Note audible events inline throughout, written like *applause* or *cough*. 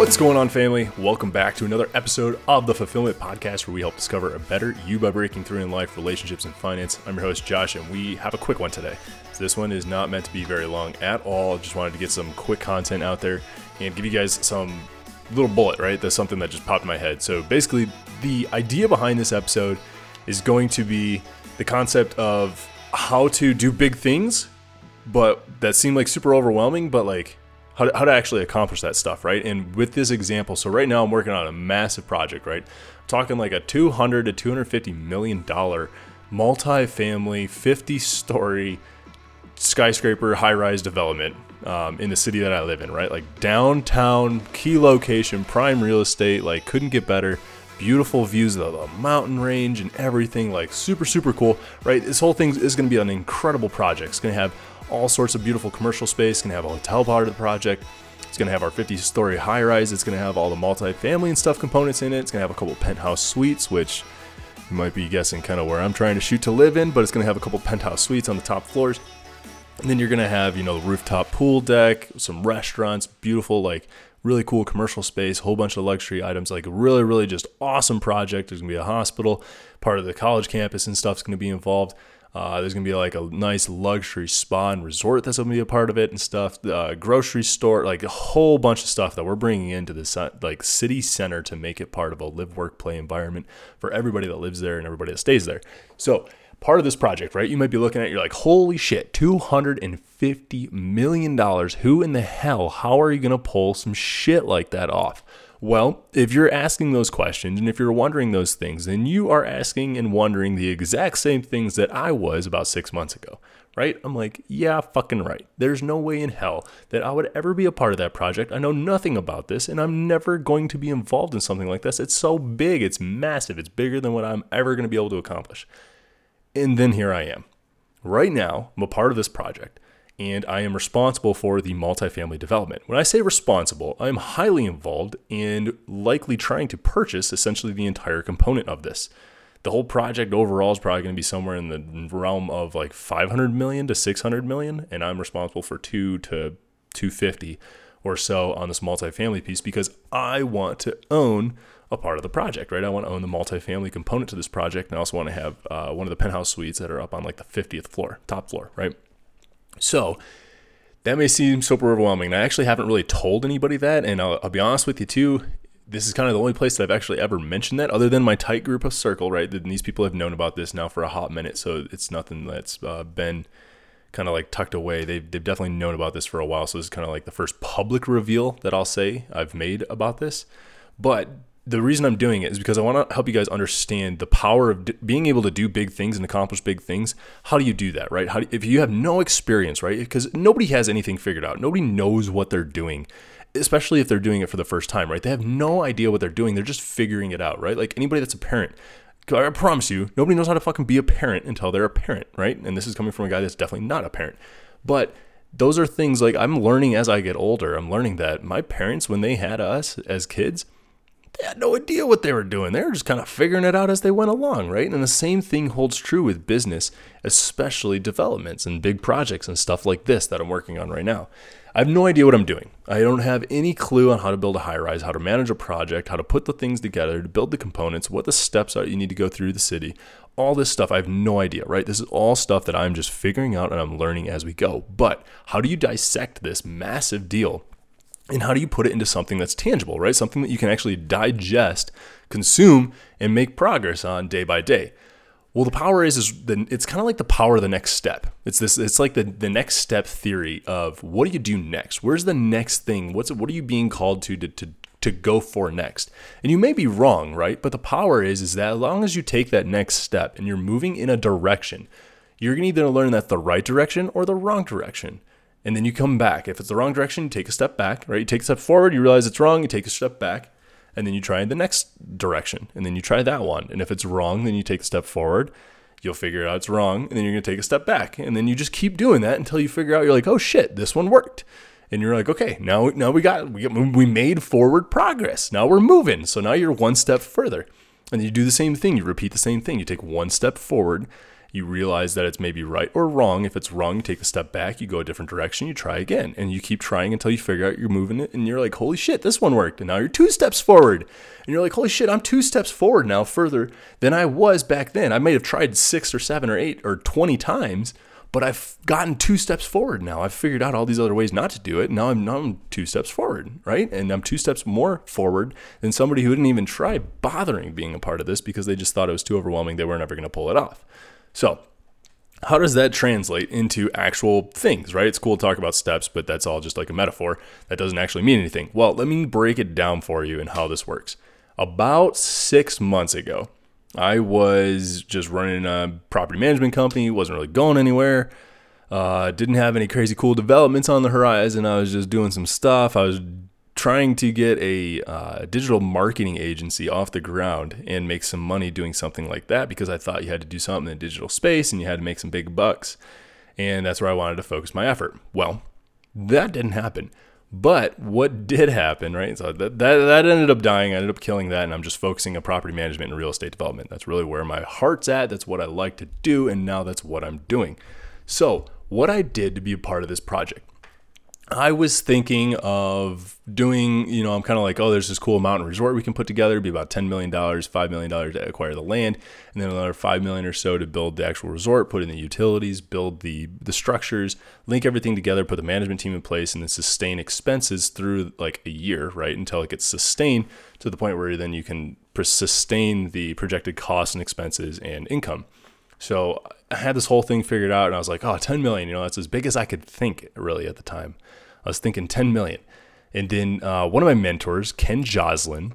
What's going on, family? Welcome back to another episode of the Fulfillment Podcast, where we help discover a better you by breaking through in life, relationships, and finance. I'm your host, Josh, and we have a quick one today. So this one is not meant to be very long at all. Just wanted to get some quick content out there and give you guys some little bullet, right? That's something that just popped in my head. So basically, the idea behind this episode is going to be the concept of how to do big things, but that seem like super overwhelming, but like how to, how to actually accomplish that stuff, right? And with this example, so right now I'm working on a massive project, right? I'm talking like a 200 to 250 million dollar multi-family 50 story skyscraper high-rise development um, in the city that I live in, right? Like downtown, key location, prime real estate, like couldn't get better. Beautiful views of the mountain range and everything, like super, super cool, right? This whole thing is going to be an incredible project. It's going to have all sorts of beautiful commercial space. To have a hotel part of the project. It's to have our 50 story high rise. It's to have all the multi-family and stuff components in it. It's to have a couple penthouse suites, which you might be guessing kind of where I'm trying to shoot to live in, but it's to have a couple penthouse suites on the top floors. And then you're to have, you know, the rooftop pool deck, some restaurants, beautiful, like really cool commercial space, whole bunch of luxury items, like really, really just awesome project. There's to be a hospital, part of the college campus and stuff's to be involved. Uh, there's gonna be like a nice luxury spa and resort that's gonna be a part of it and stuff. Uh, grocery store, like a whole bunch of stuff that we're bringing into this like city center to make it part of a live, work, play environment for everybody that lives there and everybody that stays there. So part of this project, right? You might be looking at, you're like, holy shit, $250 million. Who in the hell, how are you to pull some shit like that off? Well, if you're asking those questions and if you're wondering those things, then you are asking and wondering the exact same things that I was about six months ago, right? I'm like, yeah, fucking right. There's no way in hell that I would ever be a part of that project. I know nothing about this and I'm never going to be involved in something like this. It's so big, it's massive, it's bigger than what I'm ever going to be able to accomplish. And then here I am. Right now, I'm a part of this project and I am responsible for the multifamily development. When I say responsible, I am highly involved and likely trying to purchase essentially the entire component of this. The whole project overall is probably going to be somewhere in the realm of like 500 million to 600 million, and I'm responsible for 2 to 250 or so on this multifamily piece because I want to own a part of the project, right? I want to own the multifamily component to this project, and I also want to have uh, one of the penthouse suites that are up on like the 50th floor, top floor, right? So that may seem super overwhelming. And I actually haven't really told anybody that, and I'll, I'll, be honest with you too. This is kind of the only place that I've actually ever mentioned that, other than my tight group of circle, right? These people have known about this now for a hot minute, so it's nothing that's uh, been kind of like tucked away. They've, they've definitely known about this for a while, so this is kind of like the first public reveal that I'll say I've made about this. But the reason I'm doing it is because I want to help you guys understand the power of d- being able to do big things and accomplish big things. How do you do that, right? How do, if you have no experience, right? Because nobody has anything figured out. Nobody knows what they're doing, especially if they're doing it for the first time, right? They have no idea what they're doing. They're just figuring it out, right? Like anybody that's a parent, I promise you, nobody knows how to fucking be a parent until they're a parent, right? And this is coming from a guy that's definitely not a parent. But those are things like I'm learning as I get older. I'm learning that my parents, when they had us as kids, they had no idea what they were doing. They were just kind of figuring it out as they went along, right? And the same thing holds true with business, especially developments and big projects and stuff like this that I'm working on right now. I have no idea what I'm doing. I don't have any clue on how to build a high rise, how to manage a project, how to put the things together, to build the components, what the steps are you need to go through the city. All this stuff, I have no idea, right? This is all stuff that I'm just figuring out and I'm learning as we go. But how do you dissect this massive deal and how do you put it into something that's tangible, right? Something that you can actually digest, consume, and make progress on day by day. Well, the power is is the, it's kind of like the power of the next step. It's this it's like the the next step theory of what do you do next? Where's the next thing? What's what are you being called to to, to to go for next. And you may be wrong, right? But the power is is that as long as you take that next step and you're moving in a direction, you're going to either learn that's the right direction or the wrong direction and then you come back. If it's the wrong direction, you take a step back, right? You take a step forward, you realize it's wrong, you take a step back, and then you try the next direction, and then you try that one. And if it's wrong, then you take a step forward, you'll figure out it's wrong, and then you're gonna take a step back, and then you just keep doing that until you figure out you're like, oh shit, this one worked. And you're like, okay, now now we got we, we made forward progress. Now we're moving. So now you're one step further. And you do the same thing. You repeat the same thing. You take one step forward You realize that it's maybe right or wrong. If it's wrong, you take a step back, you go a different direction, you try again, and you keep trying until you figure out you're moving it, and you're like, holy shit, this one worked. And now you're two steps forward. And you're like, holy shit, I'm two steps forward now further than I was back then. I may have tried six or seven or eight or 20 times but I've gotten two steps forward now. I've figured out all these other ways not to do it. Now I'm, now I'm two steps forward, right? And I'm two steps more forward than somebody who didn't even try bothering being a part of this because they just thought it was too overwhelming. They were never going to pull it off. So, how does that translate into actual things, right? It's cool to talk about steps, but that's all just like a metaphor. That doesn't actually mean anything. Well, let me break it down for you and how this works. About six months ago, I was just running a property management company, wasn't really going anywhere. Uh, didn't have any crazy cool developments on the horizon. I was just doing some stuff. I was trying to get a uh, digital marketing agency off the ground and make some money doing something like that because I thought you had to do something in the digital space and you had to make some big bucks. And that's where I wanted to focus my effort. Well, that didn't happen. But what did happen, right? So that, that, that ended up dying. I ended up killing that, and I'm just focusing on property management and real estate development. That's really where my heart's at. That's what I like to do, and now that's what I'm doing. So, what I did to be a part of this project I was thinking of doing, you know, I'm kind of like, oh, there's this cool mountain resort we can put together. It'd be about $10 million, $5 million to acquire the land, and then another 5 million or so to build the actual resort, put in the utilities, build the, the structures, link everything together, put the management team in place, and then sustain expenses through like a year, right? Until it gets sustained to the point where then you can sustain the projected costs and expenses and income. So I had this whole thing figured out, and I was like, oh, 10 million, you know, that's as big as I could think really at the time. I was thinking 10 million. And then uh, one of my mentors, Ken Joslin,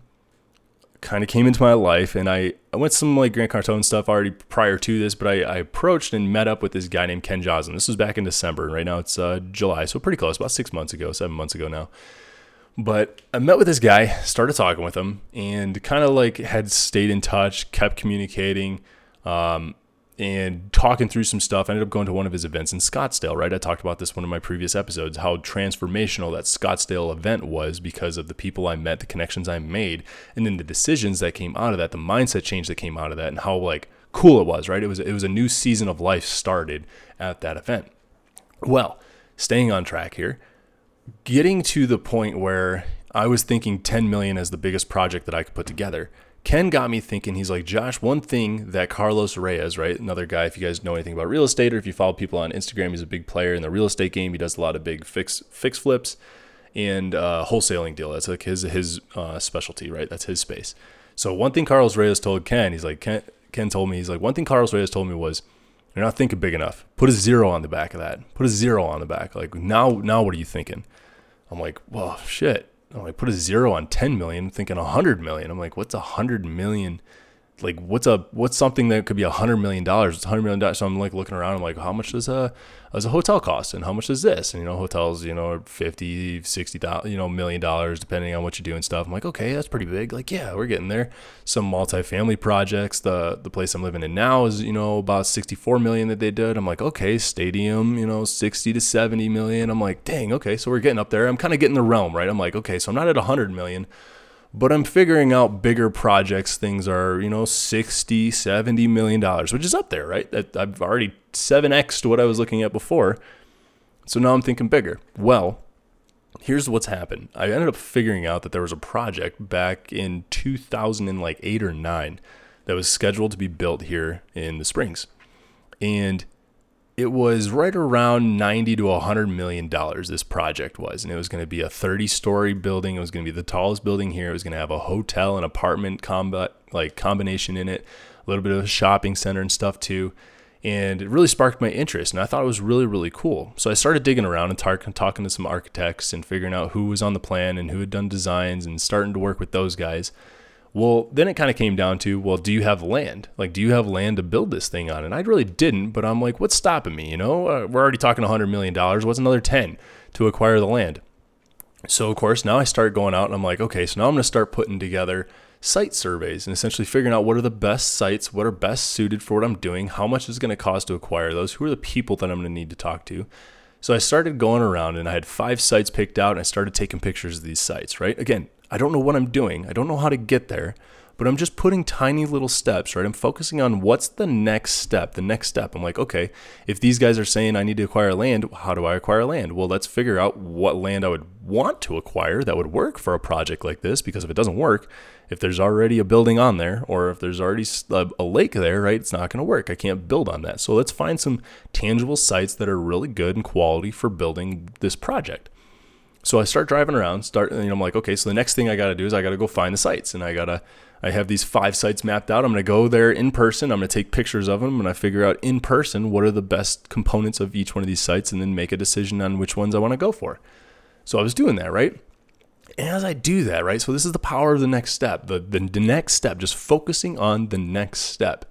kind of came into my life and I, I went some like Grant Cardone stuff already prior to this, but I, I, approached and met up with this guy named Ken Joslin. This was back in December. And right now it's uh, July, so pretty close, about six months ago, seven months ago now. But I met with this guy, started talking with him, and kind of like had stayed in touch, kept communicating. Um, and talking through some stuff. I ended up going to one of his events in Scottsdale, right? I talked about this one of my previous episodes, how transformational that Scottsdale event was because of the people I met, the connections I made, and then the decisions that came out of that, the mindset change that came out of that, and how like cool it was, right? It was it was a new season of life started at that event. Well, staying on track here, getting to the point where I was thinking 10 million as the biggest project that I could put together. Ken got me thinking. He's like, Josh, one thing that Carlos Reyes, right, another guy, if you guys know anything about real estate or if you follow people on Instagram, he's a big player in the real estate game. He does a lot of big fix fix flips and uh, wholesaling deal. That's like his his uh, specialty, right? That's his space. So one thing Carlos Reyes told Ken, he's like, Ken, Ken told me, he's like, one thing Carlos Reyes told me was, you're not thinking big enough. Put a zero on the back of that. Put a zero on the back. Like now, now what are you thinking? I'm like, well, shit. Oh, I'm put a zero on 10 million, thinking 100 million. I'm like, what's a 100 million like what's a what's something that could be a hundred million dollars? It's a hundred million dollars. So I'm like looking around. I'm like, how much does a does a hotel cost, and how much is this? And you know, hotels, you know, 50, 60 you know, million dollars depending on what you do and stuff. I'm like, okay, that's pretty big. Like, yeah, we're getting there. Some multifamily projects. The the place I'm living in now is you know about 64 million that they did. I'm like, okay, stadium, you know, 60 to 70 million. I'm like, dang, okay, so we're getting up there. I'm kind of getting the realm, right? I'm like, okay, so I'm not at a hundred million but I'm figuring out bigger projects. Things are, you know, 60, 70 million dollars, which is up there, right? I've already 7x'd what I was looking at before. So now I'm thinking bigger. Well, here's what's happened. I ended up figuring out that there was a project back in 2008 or 9 that was scheduled to be built here in the Springs. And it was right around 90 to 100 million dollars this project was. And it was going to be a 30 story building. It was going to be the tallest building here. It was going to have a hotel and apartment combat like combination in it a little bit of a shopping center and stuff too. And it really sparked my interest and i thought it was really really cool. So i started digging around and tar- talking to some architects and figuring out who was on the plan and who had done designs and starting to work with those guys well, then it kind of came down to, well, do you have land? Like, do you have land to build this thing on? And I really didn't, but I'm like, what's stopping me? You know, uh, we're already talking $100 million. What's another 10 to acquire the land? So, of course, now I start going out and I'm like, okay, so now I'm going to start putting together site surveys and essentially figuring out what are the best sites, what are best suited for what I'm doing, how much is going to cost to acquire those, who are the people that I'm going to need to talk to. So I started going around and I had five sites picked out and I started taking pictures of these sites, right? Again, I don't know what I'm doing. I don't know how to get there, but I'm just putting tiny little steps, right? I'm focusing on what's the next step, the next step. I'm like, okay, if these guys are saying I need to acquire land, how do I acquire land? Well, let's figure out what land I would want to acquire that would work for a project like this, because if it doesn't work, if there's already a building on there or if there's already a lake there, right, it's not going to work. I can't build on that. So let's find some tangible sites that are really good and quality for building this project. So I start driving around, start, you know, I'm like, okay, so the next thing I got to do is I got to go find the sites and I got to, I have these five sites mapped out. I'm to go there in person. I'm to take pictures of them and I figure out in person what are the best components of each one of these sites and then make a decision on which ones I want to go for. So I was doing that, right? And as I do that, right? So this is the power of the next step, the, the, the next step, just focusing on the next step.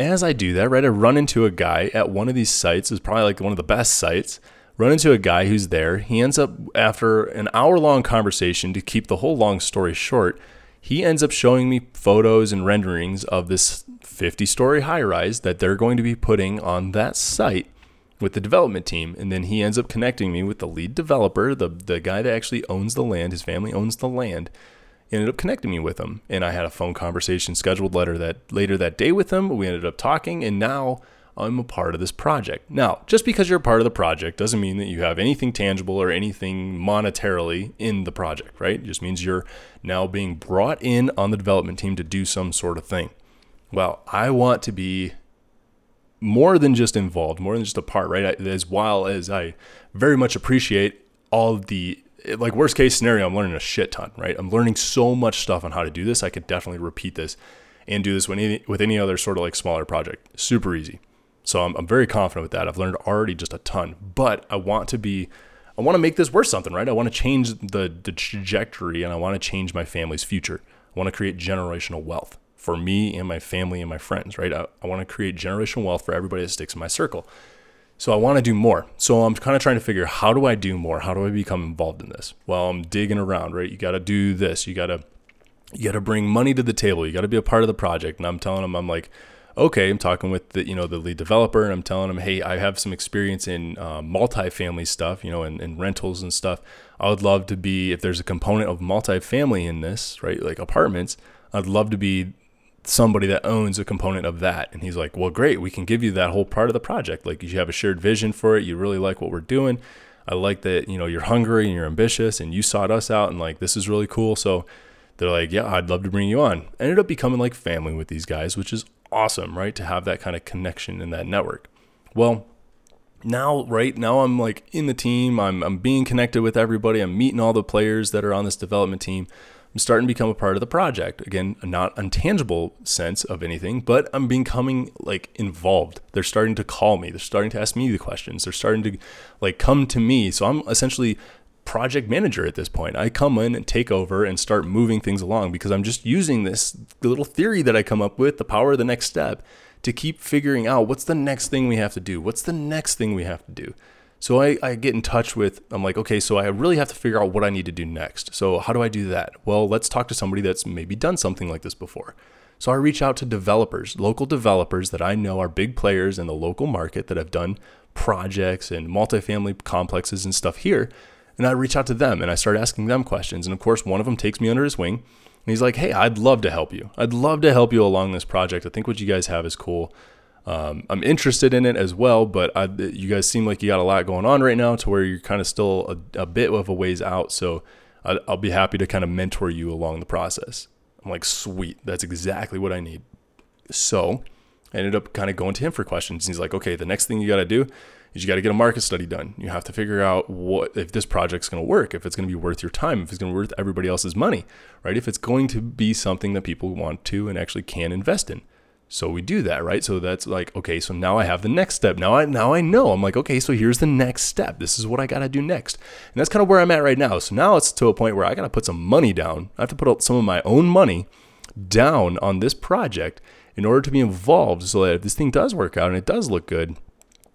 As I do that, right, I run into a guy at one of these sites, is probably like one of the best sites run into a guy who's there. He ends up, after an hour long conversation, to keep the whole long story short, he ends up showing me photos and renderings of this 50 story high rise that they're going to be putting on that site with the development team. And then he ends up connecting me with the lead developer, the, the guy that actually owns the land. His family owns the land. Ended up connecting me with him. And I had a phone conversation scheduled later that later that day with him. We ended up talking and now I'm a part of this project. Now, just because you're a part of the project doesn't mean that you have anything tangible or anything monetarily in the project, right? It just means you're now being brought in on the development team to do some sort of thing. Well, I want to be more than just involved, more than just a part, right? As while as I very much appreciate all the like worst case scenario, I'm learning a shit ton, right? I'm learning so much stuff on how to do this. I could definitely repeat this and do this with any, with any other sort of like smaller project. Super easy. So I'm, I'm very confident with that. I've learned already just a ton, but I want to be, I want to make this worth something, right? I want to change the, the trajectory and I want to change my family's future. I want to create generational wealth for me and my family and my friends, right? I, I want to create generational wealth for everybody that sticks in my circle. So I want to do more. So I'm kind of trying to figure how do I do more? How do I become involved in this? Well, I'm digging around, right? You got to do this. You got to you got to bring money to the table. You got to be a part of the project. And I'm telling them I'm like okay, I'm talking with the you know the lead developer, and I'm telling him, hey, I have some experience in uh, multifamily stuff, you know, and, and rentals and stuff. I would love to be if there's a component of multifamily in this, right, like apartments. I'd love to be somebody that owns a component of that. And he's like, well, great, we can give you that whole part of the project. Like you have a shared vision for it. You really like what we're doing. I like that, you know, you're hungry and you're ambitious and you sought us out and like, this is really cool. So they're like, yeah, I'd love to bring you on. Ended up becoming like family with these guys, which is awesome, right? To have that kind of connection in that network. Well, now, right now, I'm like in the team. I'm, I'm being connected with everybody. I'm meeting all the players that are on this development team. I'm starting to become a part of the project. Again, not untangible sense of anything, but I'm becoming like involved. They're starting to call me. They're starting to ask me the questions. They're starting to like come to me. So I'm essentially project manager at this point. I come in and take over and start moving things along because I'm just using this little theory that I come up with, the power of the next step, to keep figuring out what's the next thing we have to do? What's the next thing we have to do? So I, I get in touch with, I'm like, okay, so I really have to figure out what I need to do next. So how do I do that? Well, let's talk to somebody that's maybe done something like this before. So I reach out to developers, local developers that I know are big players in the local market that have done projects and multifamily complexes and stuff here and I reach out to them and I start asking them questions. And of course, one of them takes me under his wing and he's like, Hey, I'd love to help you. I'd love to help you along this project. I think what you guys have is cool. Um, I'm interested in it as well, but I, you guys seem like you got a lot going on right now to where you're kind of still a, a bit of a ways out. So I, I'll be happy to kind of mentor you along the process. I'm like, sweet. That's exactly what I need. So I ended up kind of going to him for questions. And he's like, okay, the next thing you got to do is you got to get a market study done. You have to figure out what if this project's going to work, if it's going to be worth your time, if it's going to be worth everybody else's money, right? If it's going to be something that people want to and actually can invest in. So we do that, right? So that's like, okay, so now I have the next step. Now I now I know. I'm like, okay, so here's the next step. This is what I got to do next. And that's kind of where I'm at right now. So now it's to a point where I got to put some money down. I have to put some of my own money down on this project in order to be involved so that if this thing does work out and it does look good,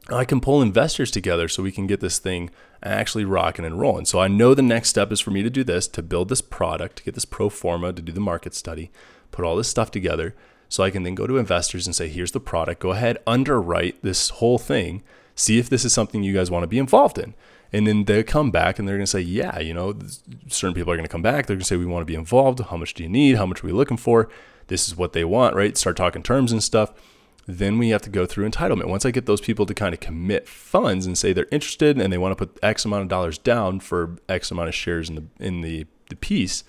I can pull investors together so we can get this thing actually rocking and rolling. So I know the next step is for me to do this, to build this product, to get this pro forma, to do the market study, put all this stuff together so I can then go to investors and say, here's the product. Go ahead, underwrite this whole thing, see if this is something you guys want to be involved in. And then they come back and they're going to say, yeah, you know, certain people are going to come back. They're going to say, we want to be involved. How much do you need? How much are we looking for? This is what they want, right? Start talking terms and stuff. Then we have to go through entitlement. Once I get those people to kind of commit funds and say they're interested and they want to put X amount of dollars down for X amount of shares in the in the, the piece,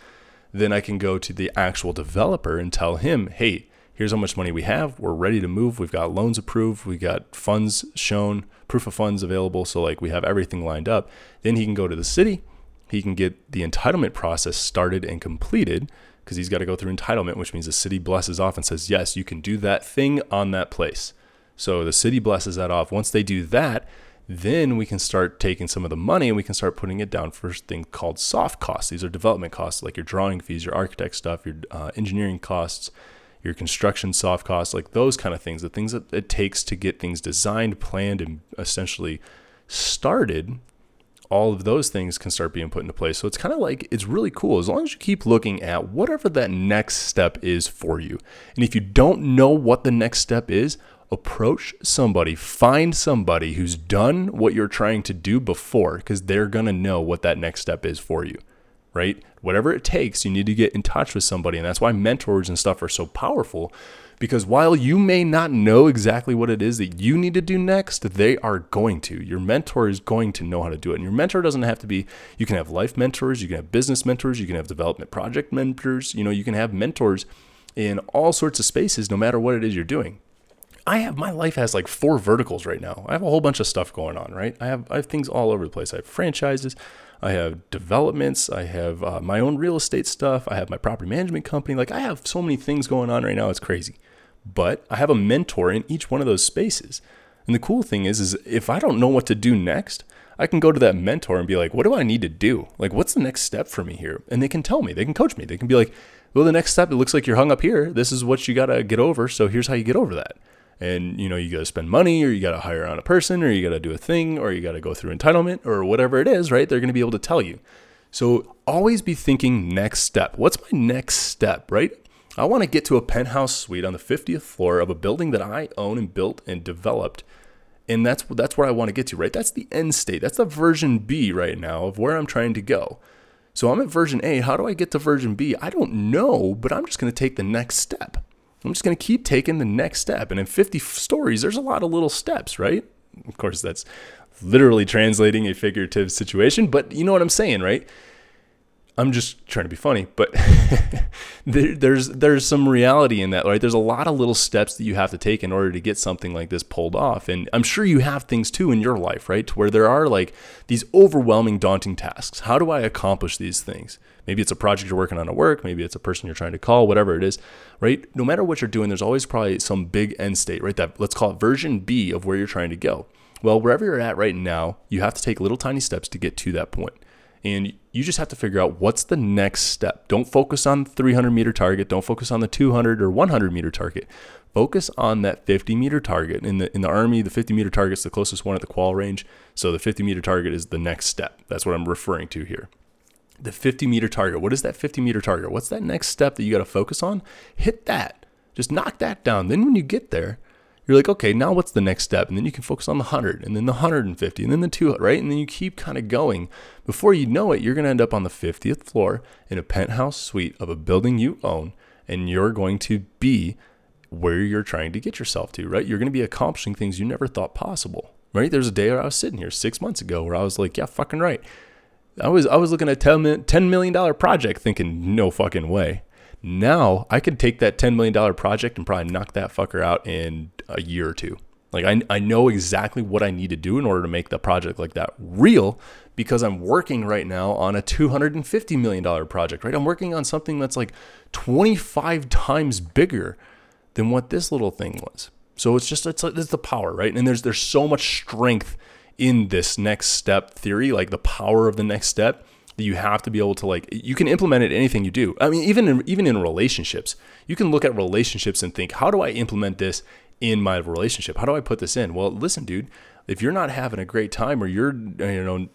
then I can go to the actual developer and tell him, hey, here's how much money we have. We're ready to move. We've got loans approved. We got funds shown, proof of funds available. So like we have everything lined up. Then he can go to the city. He can get the entitlement process started and completed because he's got to go through entitlement, which means the city blesses off and says, yes, you can do that thing on that place. So the city blesses that off. Once they do that, then we can start taking some of the money and we can start putting it down for a thing called soft costs. These are development costs, like your drawing fees, your architect stuff, your uh, engineering costs, your construction soft costs, like those kind of things, the things that it takes to get things designed, planned, and essentially started. All of those things can start being put into place. So it's kind of like it's really cool as long as you keep looking at whatever that next step is for you. And if you don't know what the next step is, approach somebody, find somebody who's done what you're trying to do before because they're going to know what that next step is for you right? Whatever it takes, you need to get in touch with somebody. And that's why mentors and stuff are so powerful because while you may not know exactly what it is that you need to do next, they are going to. Your mentor is going to know how to do it. And your mentor doesn't have to be, you can have life mentors, you can have business mentors, you can have development project mentors, you know, you can have mentors in all sorts of spaces, no matter what it is you're doing. I have my life has like four verticals right now. I have a whole bunch of stuff going on, right? I have I have things all over the place. I have franchises, I have developments, I have uh, my own real estate stuff, I have my property management company. Like I have so many things going on right now, it's crazy. But I have a mentor in each one of those spaces. And the cool thing is is if I don't know what to do next, I can go to that mentor and be like, "What do I need to do? Like what's the next step for me here?" And they can tell me. They can coach me. They can be like, "Well, the next step it looks like you're hung up here. This is what you got to get over, so here's how you get over that." and you know you got to spend money or you got to hire on a person or you got to do a thing or you got to go through entitlement or whatever it is right they're going to be able to tell you so always be thinking next step what's my next step right i want to get to a penthouse suite on the 50th floor of a building that i own and built and developed and that's that's where i want to get to right that's the end state that's the version b right now of where i'm trying to go so i'm at version a how do i get to version b i don't know but i'm just going to take the next step I'm just going to keep taking the next step. And in 50 stories, there's a lot of little steps, right? Of course, that's literally translating a figurative situation, but you know what I'm saying, right? I'm just trying to be funny, but *laughs* there, there's there's some reality in that, right? There's a lot of little steps that you have to take in order to get something like this pulled off, and I'm sure you have things too in your life, right? To where there are like these overwhelming, daunting tasks. How do I accomplish these things? Maybe it's a project you're working on at work, maybe it's a person you're trying to call, whatever it is, right? No matter what you're doing, there's always probably some big end state, right? That let's call it version B of where you're trying to go. Well, wherever you're at right now, you have to take little tiny steps to get to that point. And you just have to figure out what's the next step. Don't focus on the 300 meter target. Don't focus on the 200 or 100 meter target. Focus on that 50 meter target. In the in the army, the 50 meter target is the closest one at the qual range. So the 50 meter target is the next step. That's what I'm referring to here. The 50 meter target. What is that 50 meter target? What's that next step that you got to focus on? Hit that. Just knock that down. Then when you get there, you're like, okay, now what's the next step? And then you can focus on the 100 and then the 150 and then the 200, right? And then you keep kind of going. Before you know it, you're going to end up on the 50th floor in a penthouse suite of a building you own, and you're going to be where you're trying to get yourself to, right? You're going to be accomplishing things you never thought possible, right? There's a day where I was sitting here six months ago where I was like, yeah, fucking right. I was I was looking at $10 million project thinking, no fucking way. Now I could take that $10 million project and probably knock that fucker out in a year or two. Like I, I know exactly what I need to do in order to make the project like that real because I'm working right now on a $250 million project, right? I'm working on something that's like 25 times bigger than what this little thing was. So it's just, it's, it's the power, right? And there's, there's so much strength in this next step theory, like the power of the next step that you have to be able to like you can implement it anything you do. I mean, even in, even in relationships, you can look at relationships and think, how do I implement this in my relationship? How do I put this in? Well, listen, dude, if you're not having a great time or you're you know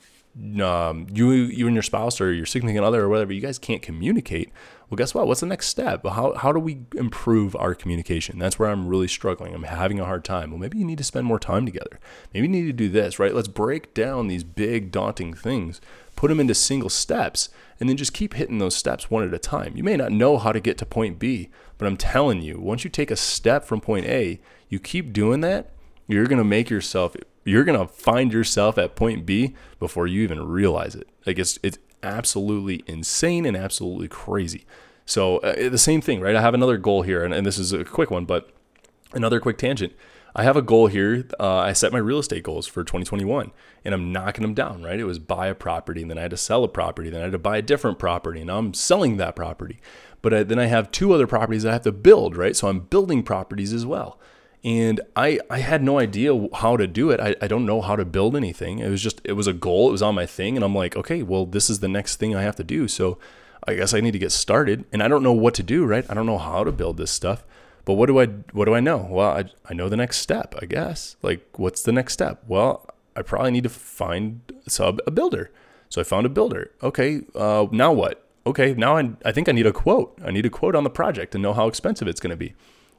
um, you you and your spouse or your significant other or whatever, you guys can't communicate. Well, guess what? What's the next step? How, how do we improve our communication? That's where I'm really struggling. I'm having a hard time. Well, maybe you need to spend more time together. Maybe you need to do this, right? Let's break down these big, daunting things, put them into single steps, and then just keep hitting those steps one at a time. You may not know how to get to point B, but I'm telling you, once you take a step from point A, you keep doing that, you're going to make yourself you're going to find yourself at point B before you even realize it. Like it's it's absolutely insane and absolutely crazy. So uh, the same thing, right? I have another goal here, and, and this is a quick one, but another quick tangent. I have a goal here. Uh, I set my real estate goals for 2021, and I'm knocking them down. Right? It was buy a property, and then I had to sell a property, then I had to buy a different property, and I'm selling that property. But I, then I have two other properties I have to build. Right? So I'm building properties as well and I, I had no idea how to do it. I, I don't know how to build anything. It was just, it was a goal. It was on my thing. And I'm like, okay, well, this is the next thing I have to do. So I guess I need to get started. And I don't know what to do, right? I don't know how to build this stuff. But what do I, what do I know? Well, I, I know the next step, I guess. Like, what's the next step? Well, I probably need to find sub a builder. So I found a builder. Okay, uh, now what? Okay, now I, I think I need a quote. I need a quote on the project and know how expensive it's going to be.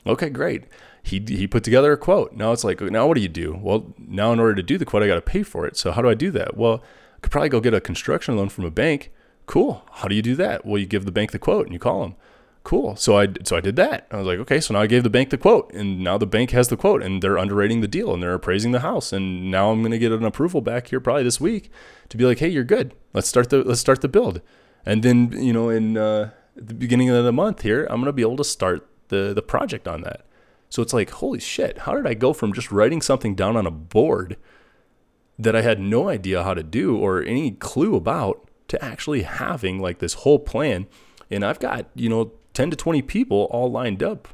Okay, great he he put together a quote. Now it's like, now what do you do? Well, now in order to do the quote, I got to pay for it. So how do I do that? Well, I could probably go get a construction loan from a bank. Cool. How do you do that? Well, you give the bank the quote and you call them. Cool. So I so I did that. I was like, okay. So now I gave the bank the quote, and now the bank has the quote, and they're underwriting the deal, and they're appraising the house, and now I'm gonna get an approval back here probably this week to be like, hey, you're good. Let's start the let's start the build, and then you know in uh, the beginning of the month here, I'm gonna be able to start the the project on that. So it's like, holy shit, how did I go from just writing something down on a board that I had no idea how to do or any clue about to actually having like this whole plan? And I've got, you know, 10 to 20 people all lined up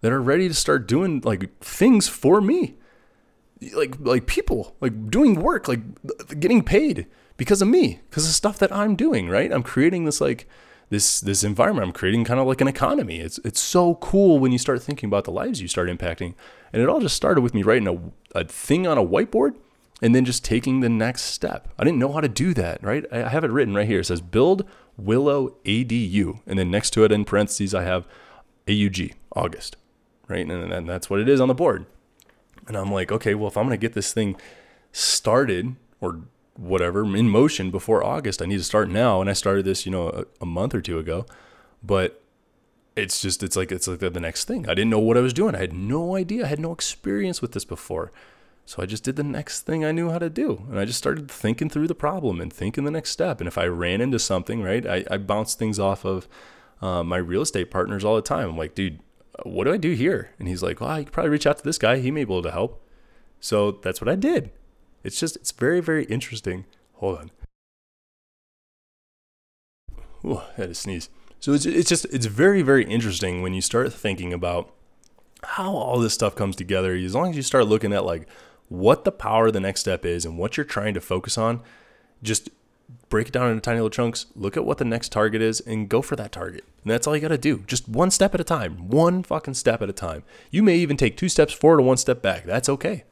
that are ready to start doing like things for me. Like like people, like doing work, like getting paid because of me, because of stuff that I'm doing, right? I'm creating this like this this environment. I'm creating kind of like an economy. It's it's so cool when you start thinking about the lives you start impacting. And it all just started with me writing a, a thing on a whiteboard and then just taking the next step. I didn't know how to do that, right? I have it written right here. It says build Willow ADU. And then next to it in parentheses, I have AUG, August, right? And, and that's what it is on the board. And I'm like, okay, well, if I'm going to get this thing started or whatever in motion before August. I need to start now. And I started this, you know, a, a month or two ago. But it's just it's like it's like the next thing. I didn't know what I was doing. I had no idea. I had no experience with this before. So I just did the next thing I knew how to do. And I just started thinking through the problem and thinking the next step. And if I ran into something, right, I, I bounce things off of uh, my real estate partners all the time. I'm like, dude, what do I do here? And he's like, well, you could probably reach out to this guy. He may be able to help. So that's what I did. It's just, it's very, very interesting. Hold on. Ooh, I had to sneeze. So it's, it's just, it's very, very interesting when you start thinking about how all this stuff comes together. As long as you start looking at like what the power of the next step is and what you're trying to focus on, just break it down into tiny little chunks, look at what the next target is, and go for that target. And that's all you got to do. Just one step at a time, one fucking step at a time. You may even take two steps forward and one step back. That's okay.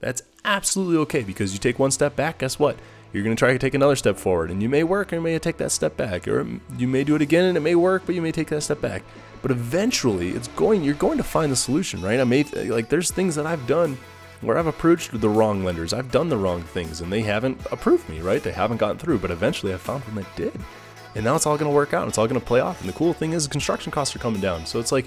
That's absolutely okay because you take one step back, guess what? You're going to try to take another step forward and you may work or you may take that step back or you may do it again and it may work, but you may take that step back. But eventually it's going, you're going to find the solution, right? I may, like, there's things that I've done where I've approached the wrong lenders. I've done the wrong things and they haven't approved me, right? They haven't gotten through, but eventually I found one that did. And now it's all going to work out. It's all going to play off. And the cool thing is construction costs are coming down. So it's like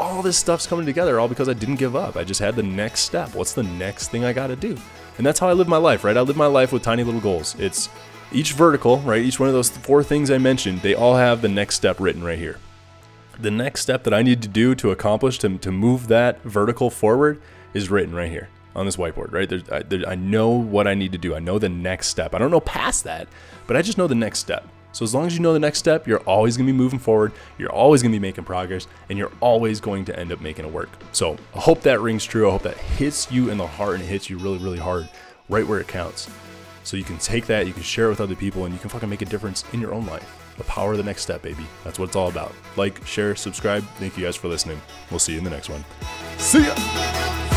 all this stuff's coming together all because I didn't give up. I just had the next step. What's the next thing I got to do? And that's how I live my life, right? I live my life with tiny little goals. It's each vertical, right? Each one of those four things I mentioned, they all have the next step written right here. The next step that I need to do to accomplish, to, to move that vertical forward, is written right here on this whiteboard, right? There's, I, there, I know what I need to do. I know the next step. I don't know past that, but I just know the next step. So as long as you know the next step, you're always going to be moving forward. You're always going to be making progress, and you're always going to end up making it work. So I hope that rings true. I hope that hits you in the heart and hits you really, really hard, right where it counts. So you can take that, you can share it with other people, and you can fucking make a difference in your own life. The power of the next step, baby. That's what it's all about. Like, share, subscribe. Thank you guys for listening. We'll see you in the next one. See ya.